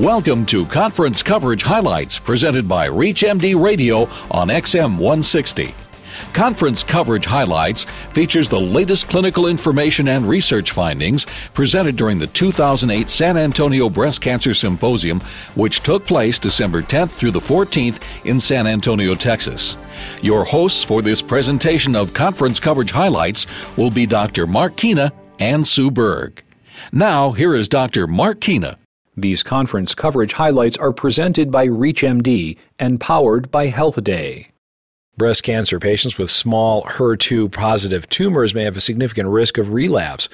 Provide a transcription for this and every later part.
Welcome to Conference Coverage Highlights presented by ReachMD Radio on XM 160. Conference Coverage Highlights features the latest clinical information and research findings presented during the 2008 San Antonio Breast Cancer Symposium, which took place December 10th through the 14th in San Antonio, Texas. Your hosts for this presentation of Conference Coverage Highlights will be Dr. Mark Keena and Sue Berg. Now, here is Dr. Mark Keena. These conference coverage highlights are presented by ReachMD and powered by Health Day. Breast cancer patients with small HER2 positive tumors may have a significant risk of relapse.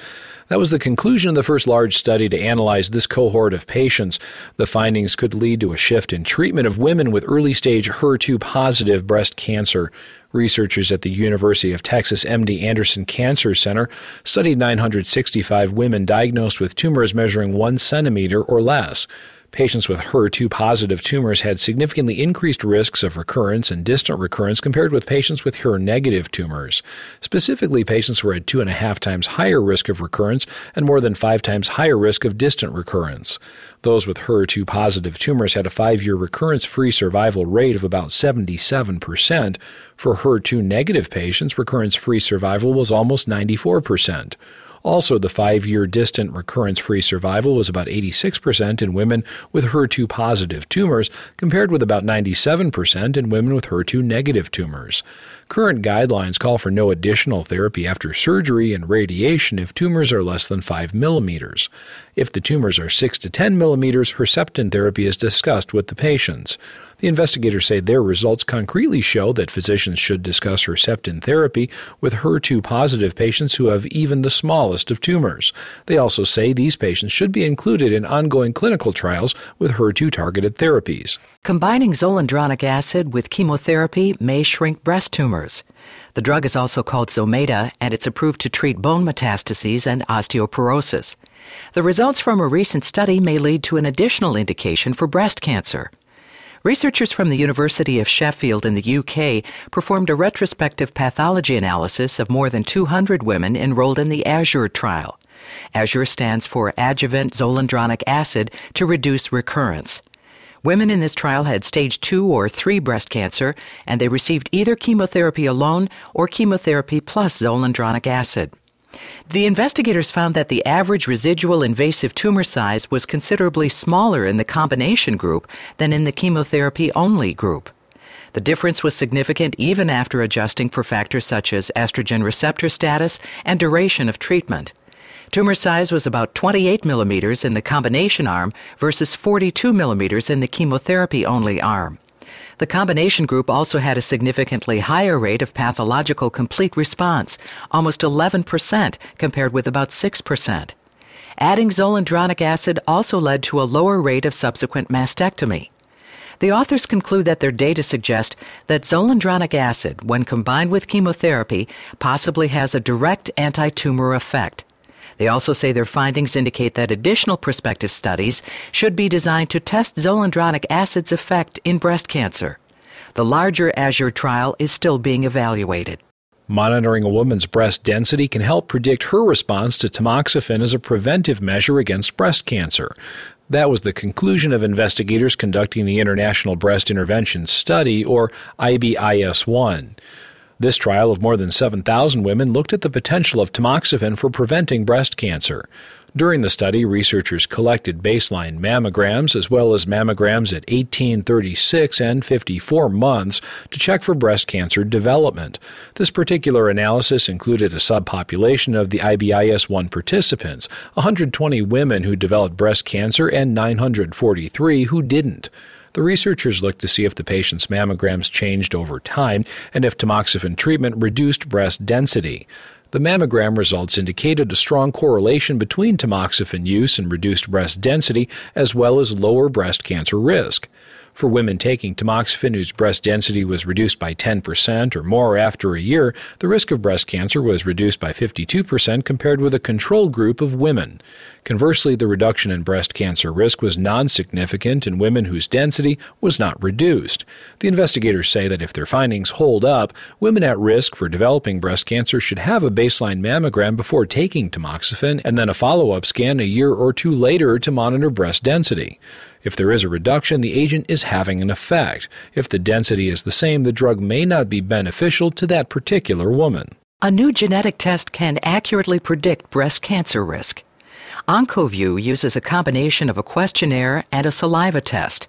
That was the conclusion of the first large study to analyze this cohort of patients. The findings could lead to a shift in treatment of women with early stage HER2 positive breast cancer. Researchers at the University of Texas MD Anderson Cancer Center studied 965 women diagnosed with tumors measuring 1 centimeter or less. Patients with HER2 positive tumors had significantly increased risks of recurrence and distant recurrence compared with patients with HER negative tumors. Specifically, patients were at two and a half times higher risk of recurrence and more than five times higher risk of distant recurrence. Those with HER2 positive tumors had a five year recurrence free survival rate of about 77%. For HER2 negative patients, recurrence free survival was almost 94%. Also, the five year distant recurrence free survival was about 86% in women with HER2 positive tumors, compared with about 97% in women with HER2 negative tumors. Current guidelines call for no additional therapy after surgery and radiation if tumors are less than 5 millimeters. If the tumors are 6 to 10 millimeters, Herceptin therapy is discussed with the patients. The investigators say their results concretely show that physicians should discuss Herceptin therapy with HER2 positive patients who have even the smallest of tumors. They also say these patients should be included in ongoing clinical trials with HER2 targeted therapies. Combining zoledronic acid with chemotherapy may shrink breast tumors. The drug is also called Zometa, and it's approved to treat bone metastases and osteoporosis. The results from a recent study may lead to an additional indication for breast cancer. Researchers from the University of Sheffield in the UK performed a retrospective pathology analysis of more than 200 women enrolled in the AZURE trial. AZURE stands for Adjuvant Zoledronic Acid to Reduce Recurrence. Women in this trial had stage 2 or 3 breast cancer, and they received either chemotherapy alone or chemotherapy plus zoledronic acid. The investigators found that the average residual invasive tumor size was considerably smaller in the combination group than in the chemotherapy only group. The difference was significant even after adjusting for factors such as estrogen receptor status and duration of treatment. Tumor size was about 28 millimeters in the combination arm versus 42 millimeters in the chemotherapy only arm. The combination group also had a significantly higher rate of pathological complete response, almost 11%, compared with about 6%. Adding zoledronic acid also led to a lower rate of subsequent mastectomy. The authors conclude that their data suggest that zoledronic acid, when combined with chemotherapy, possibly has a direct anti tumor effect. They also say their findings indicate that additional prospective studies should be designed to test zoledronic acid's effect in breast cancer. The larger AZURE trial is still being evaluated. Monitoring a woman's breast density can help predict her response to tamoxifen as a preventive measure against breast cancer. That was the conclusion of investigators conducting the International Breast Intervention Study, or IBIS 1. This trial of more than 7,000 women looked at the potential of tamoxifen for preventing breast cancer. During the study, researchers collected baseline mammograms as well as mammograms at 18, 36, and 54 months to check for breast cancer development. This particular analysis included a subpopulation of the IBIS 1 participants 120 women who developed breast cancer and 943 who didn't. The researchers looked to see if the patient's mammograms changed over time and if tamoxifen treatment reduced breast density. The mammogram results indicated a strong correlation between tamoxifen use and reduced breast density, as well as lower breast cancer risk. For women taking tamoxifen whose breast density was reduced by 10% or more after a year, the risk of breast cancer was reduced by 52% compared with a control group of women. Conversely, the reduction in breast cancer risk was non significant in women whose density was not reduced. The investigators say that if their findings hold up, women at risk for developing breast cancer should have a baseline mammogram before taking tamoxifen and then a follow up scan a year or two later to monitor breast density. If there is a reduction, the agent is having an effect. If the density is the same, the drug may not be beneficial to that particular woman. A new genetic test can accurately predict breast cancer risk. OncoVue uses a combination of a questionnaire and a saliva test.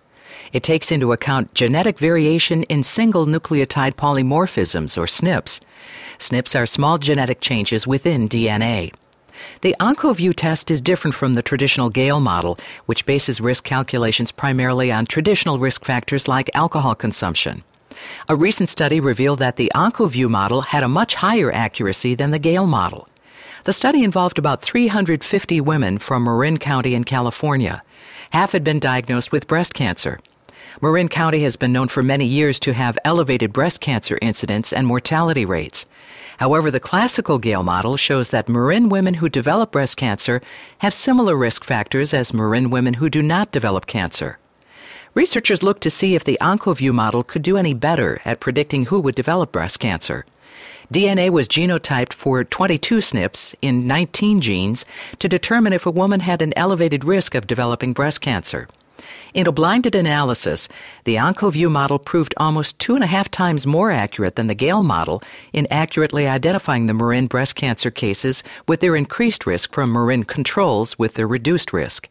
It takes into account genetic variation in single nucleotide polymorphisms, or SNPs. SNPs are small genetic changes within DNA. The OncoVue test is different from the traditional Gail model, which bases risk calculations primarily on traditional risk factors like alcohol consumption. A recent study revealed that the OncoVue model had a much higher accuracy than the Gail model. The study involved about 350 women from Marin County in California. Half had been diagnosed with breast cancer. Marin County has been known for many years to have elevated breast cancer incidence and mortality rates. However, the classical Gail model shows that Marin women who develop breast cancer have similar risk factors as Marin women who do not develop cancer. Researchers looked to see if the OncoVue model could do any better at predicting who would develop breast cancer. DNA was genotyped for 22 SNPs in 19 genes to determine if a woman had an elevated risk of developing breast cancer. In a blinded analysis, the OncoVue model proved almost two and a half times more accurate than the Gail model in accurately identifying the Marin breast cancer cases with their increased risk from Marin controls with their reduced risk.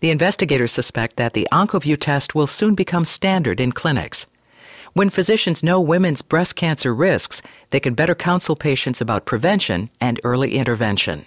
The investigators suspect that the OncoVue test will soon become standard in clinics. When physicians know women's breast cancer risks, they can better counsel patients about prevention and early intervention.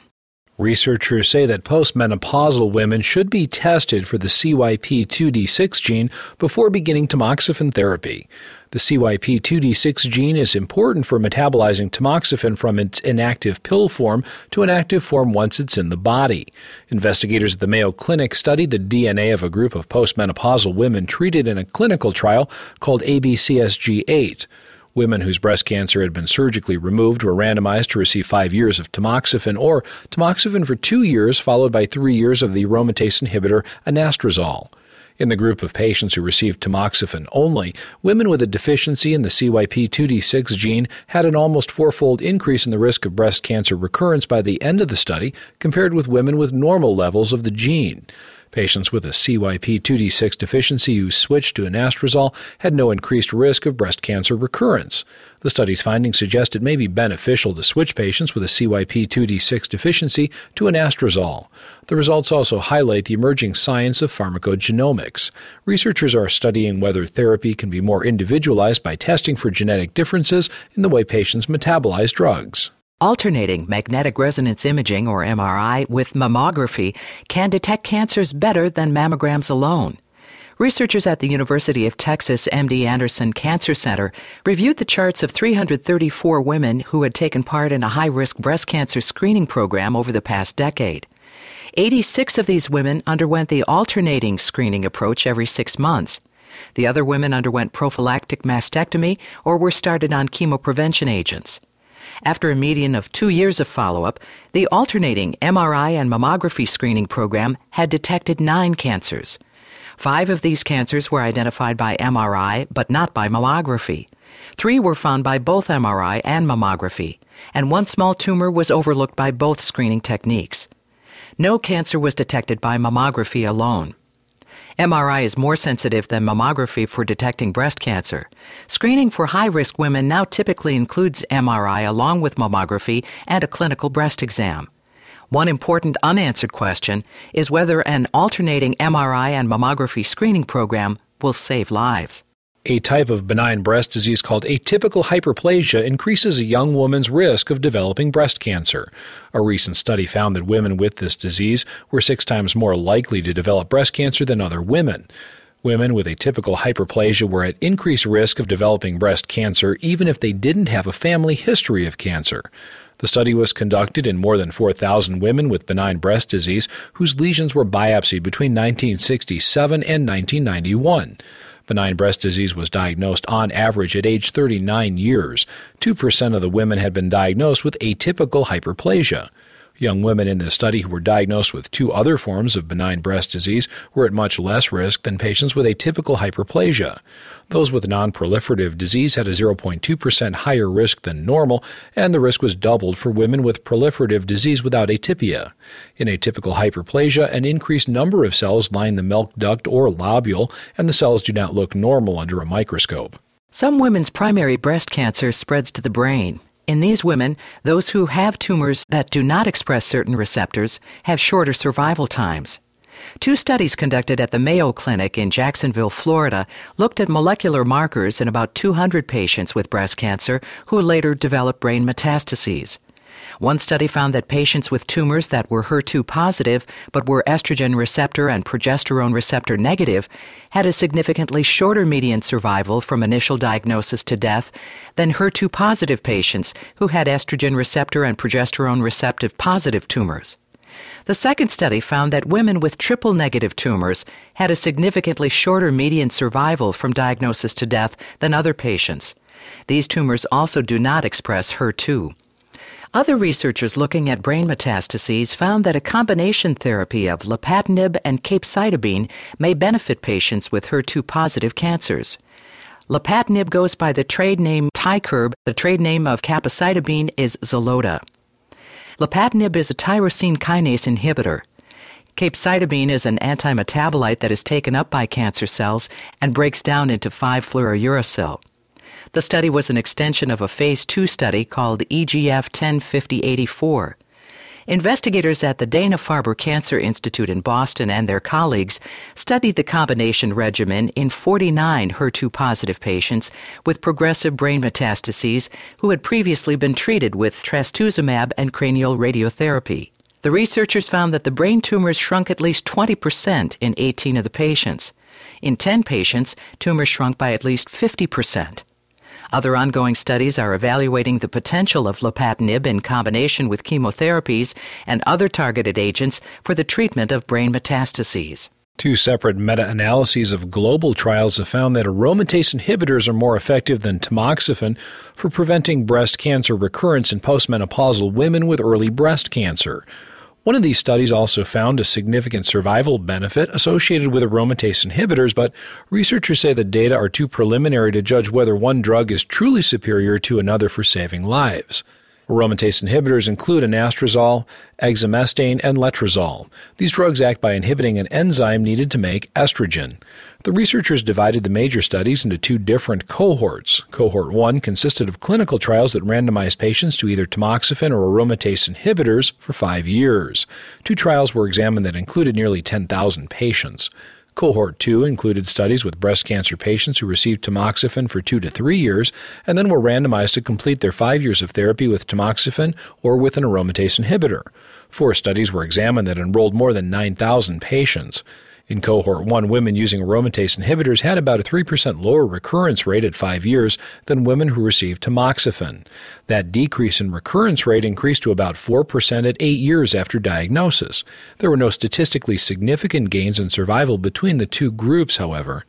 Researchers say that postmenopausal women should be tested for the CYP2D6 gene before beginning tamoxifen therapy. The CYP2D6 gene is important for metabolizing tamoxifen from its inactive pill form to an active form once it's in the body. Investigators at the Mayo Clinic studied the DNA of a group of postmenopausal women treated in a clinical trial called ABCSG 8. Women whose breast cancer had been surgically removed were randomized to receive five years of tamoxifen or tamoxifen for two years, followed by three years of the aromatase inhibitor anastrozole. In the group of patients who received tamoxifen only, women with a deficiency in the CYP2D6 gene had an almost fourfold increase in the risk of breast cancer recurrence by the end of the study compared with women with normal levels of the gene. Patients with a CYP2D6 deficiency who switched to anastrozole had no increased risk of breast cancer recurrence. The study's findings suggest it may be beneficial to switch patients with a CYP2D6 deficiency to anastrozole. The results also highlight the emerging science of pharmacogenomics. Researchers are studying whether therapy can be more individualized by testing for genetic differences in the way patients metabolize drugs. Alternating magnetic resonance imaging, or MRI, with mammography can detect cancers better than mammograms alone. Researchers at the University of Texas MD Anderson Cancer Center reviewed the charts of 334 women who had taken part in a high risk breast cancer screening program over the past decade. 86 of these women underwent the alternating screening approach every six months. The other women underwent prophylactic mastectomy or were started on chemoprevention agents. After a median of two years of follow up, the alternating MRI and mammography screening program had detected nine cancers. Five of these cancers were identified by MRI, but not by mammography. Three were found by both MRI and mammography, and one small tumor was overlooked by both screening techniques. No cancer was detected by mammography alone. MRI is more sensitive than mammography for detecting breast cancer. Screening for high risk women now typically includes MRI along with mammography and a clinical breast exam. One important unanswered question is whether an alternating MRI and mammography screening program will save lives. A type of benign breast disease called atypical hyperplasia increases a young woman's risk of developing breast cancer. A recent study found that women with this disease were six times more likely to develop breast cancer than other women. Women with atypical hyperplasia were at increased risk of developing breast cancer even if they didn't have a family history of cancer. The study was conducted in more than 4,000 women with benign breast disease whose lesions were biopsied between 1967 and 1991. Benign breast disease was diagnosed on average at age 39 years. 2% of the women had been diagnosed with atypical hyperplasia. Young women in this study who were diagnosed with two other forms of benign breast disease were at much less risk than patients with atypical hyperplasia. Those with non-proliferative disease had a 0.2% higher risk than normal, and the risk was doubled for women with proliferative disease without atypia. In atypical hyperplasia, an increased number of cells line the milk duct or lobule, and the cells do not look normal under a microscope. Some women's primary breast cancer spreads to the brain. In these women, those who have tumors that do not express certain receptors have shorter survival times. Two studies conducted at the Mayo Clinic in Jacksonville, Florida, looked at molecular markers in about 200 patients with breast cancer who later developed brain metastases. One study found that patients with tumors that were HER2 positive but were estrogen receptor and progesterone receptor negative had a significantly shorter median survival from initial diagnosis to death than HER2 positive patients who had estrogen receptor and progesterone receptive positive tumors. The second study found that women with triple negative tumors had a significantly shorter median survival from diagnosis to death than other patients. These tumors also do not express HER2. Other researchers looking at brain metastases found that a combination therapy of lapatinib and capecitabine may benefit patients with HER2 positive cancers. Lapatinib goes by the trade name Tykerb. The trade name of capecitabine is Xeloda. Lapatinib is a tyrosine kinase inhibitor. Capecitabine is an antimetabolite that is taken up by cancer cells and breaks down into 5-fluorouracil. The study was an extension of a phase 2 study called EGF 105084. Investigators at the Dana Farber Cancer Institute in Boston and their colleagues studied the combination regimen in 49 HER2 positive patients with progressive brain metastases who had previously been treated with trastuzumab and cranial radiotherapy. The researchers found that the brain tumors shrunk at least 20% in 18 of the patients. In 10 patients, tumors shrunk by at least 50%. Other ongoing studies are evaluating the potential of lapatinib in combination with chemotherapies and other targeted agents for the treatment of brain metastases. Two separate meta analyses of global trials have found that aromatase inhibitors are more effective than tamoxifen for preventing breast cancer recurrence in postmenopausal women with early breast cancer. One of these studies also found a significant survival benefit associated with aromatase inhibitors, but researchers say the data are too preliminary to judge whether one drug is truly superior to another for saving lives. Aromatase inhibitors include anastrozole, exemestane, and letrozole. These drugs act by inhibiting an enzyme needed to make estrogen. The researchers divided the major studies into two different cohorts. Cohort 1 consisted of clinical trials that randomized patients to either tamoxifen or aromatase inhibitors for five years. Two trials were examined that included nearly 10,000 patients. Cohort 2 included studies with breast cancer patients who received tamoxifen for two to three years and then were randomized to complete their five years of therapy with tamoxifen or with an aromatase inhibitor. Four studies were examined that enrolled more than 9,000 patients. In cohort 1, women using aromatase inhibitors had about a 3% lower recurrence rate at 5 years than women who received tamoxifen. That decrease in recurrence rate increased to about 4% at 8 years after diagnosis. There were no statistically significant gains in survival between the two groups, however.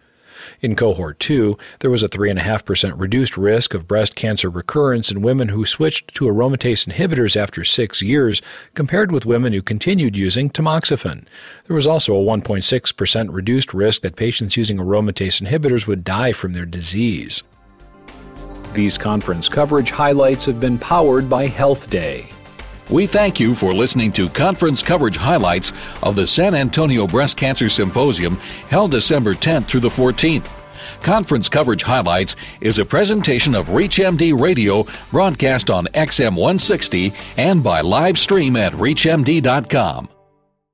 In cohort 2, there was a 3.5% reduced risk of breast cancer recurrence in women who switched to aromatase inhibitors after six years, compared with women who continued using tamoxifen. There was also a 1.6% reduced risk that patients using aromatase inhibitors would die from their disease. These conference coverage highlights have been powered by Health Day. We thank you for listening to conference coverage highlights of the San Antonio Breast Cancer Symposium held December 10th through the 14th. Conference Coverage Highlights is a presentation of ReachMD Radio broadcast on XM 160 and by live stream at ReachMD.com.